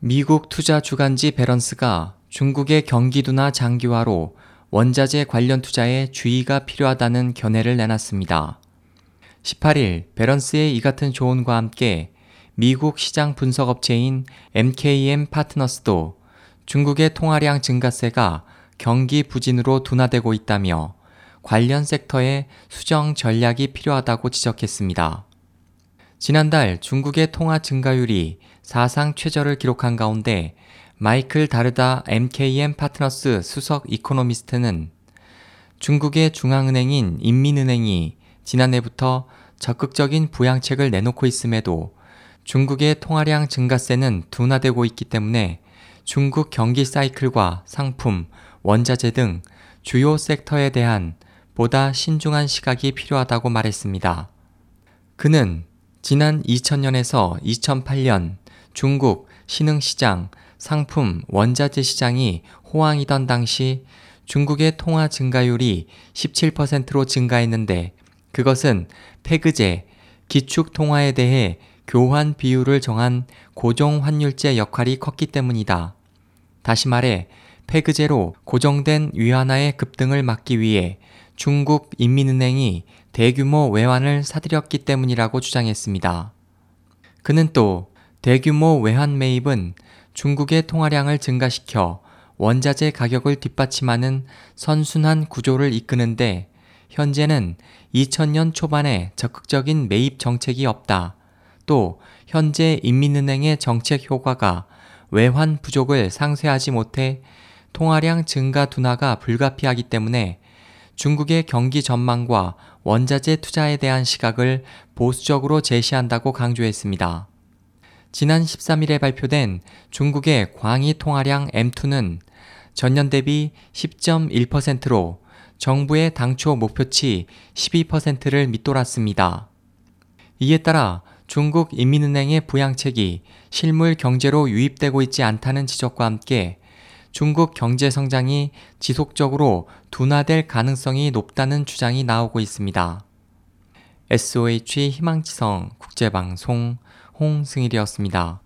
미국 투자 주간지 베런스가 중국의 경기 둔화 장기화로 원자재 관련 투자에 주의가 필요하다는 견해를 내놨습니다. 18일 베런스의 이 같은 조언과 함께 미국 시장 분석 업체인 MKM 파트너스도 중국의 통화량 증가세가 경기 부진으로 둔화되고 있다며 관련 섹터에 수정 전략이 필요하다고 지적했습니다. 지난달 중국의 통화 증가율이 사상 최저를 기록한 가운데 마이클 다르다 MKM 파트너스 수석 이코노미스트는 중국의 중앙은행인 인민은행이 지난해부터 적극적인 부양책을 내놓고 있음에도 중국의 통화량 증가세는 둔화되고 있기 때문에 중국 경기 사이클과 상품, 원자재 등 주요 섹터에 대한 보다 신중한 시각이 필요하다고 말했습니다. 그는 지난 2000년에서 2008년 중국 신흥시장, 상품, 원자재 시장이 호황이던 당시 중국의 통화 증가율이 17%로 증가했는데 그것은 폐그제, 기축 통화에 대해 교환 비율을 정한 고정 환율제 역할이 컸기 때문이다. 다시 말해 폐그제로 고정된 위안화의 급등을 막기 위해 중국 인민은행이 대규모 외환을 사들였기 때문이라고 주장했습니다. 그는 또 대규모 외환 매입은 중국의 통화량을 증가시켜 원자재 가격을 뒷받침하는 선순환 구조를 이끄는데 현재는 2000년 초반에 적극적인 매입 정책이 없다. 또 현재 인민은행의 정책 효과가 외환 부족을 상쇄하지 못해 통화량 증가 둔화가 불가피하기 때문에 중국의 경기 전망과 원자재 투자에 대한 시각을 보수적으로 제시한다고 강조했습니다. 지난 13일에 발표된 중국의 광의 통화량 M2는 전년 대비 10.1%로 정부의 당초 목표치 12%를 밑돌았습니다. 이에 따라 중국 인민은행의 부양책이 실물 경제로 유입되고 있지 않다는 지적과 함께 중국 경제 성장이 지속적으로 둔화될 가능성이 높다는 주장이 나오고 있습니다. SOH 희망지성 국제방송 홍승일이었습니다.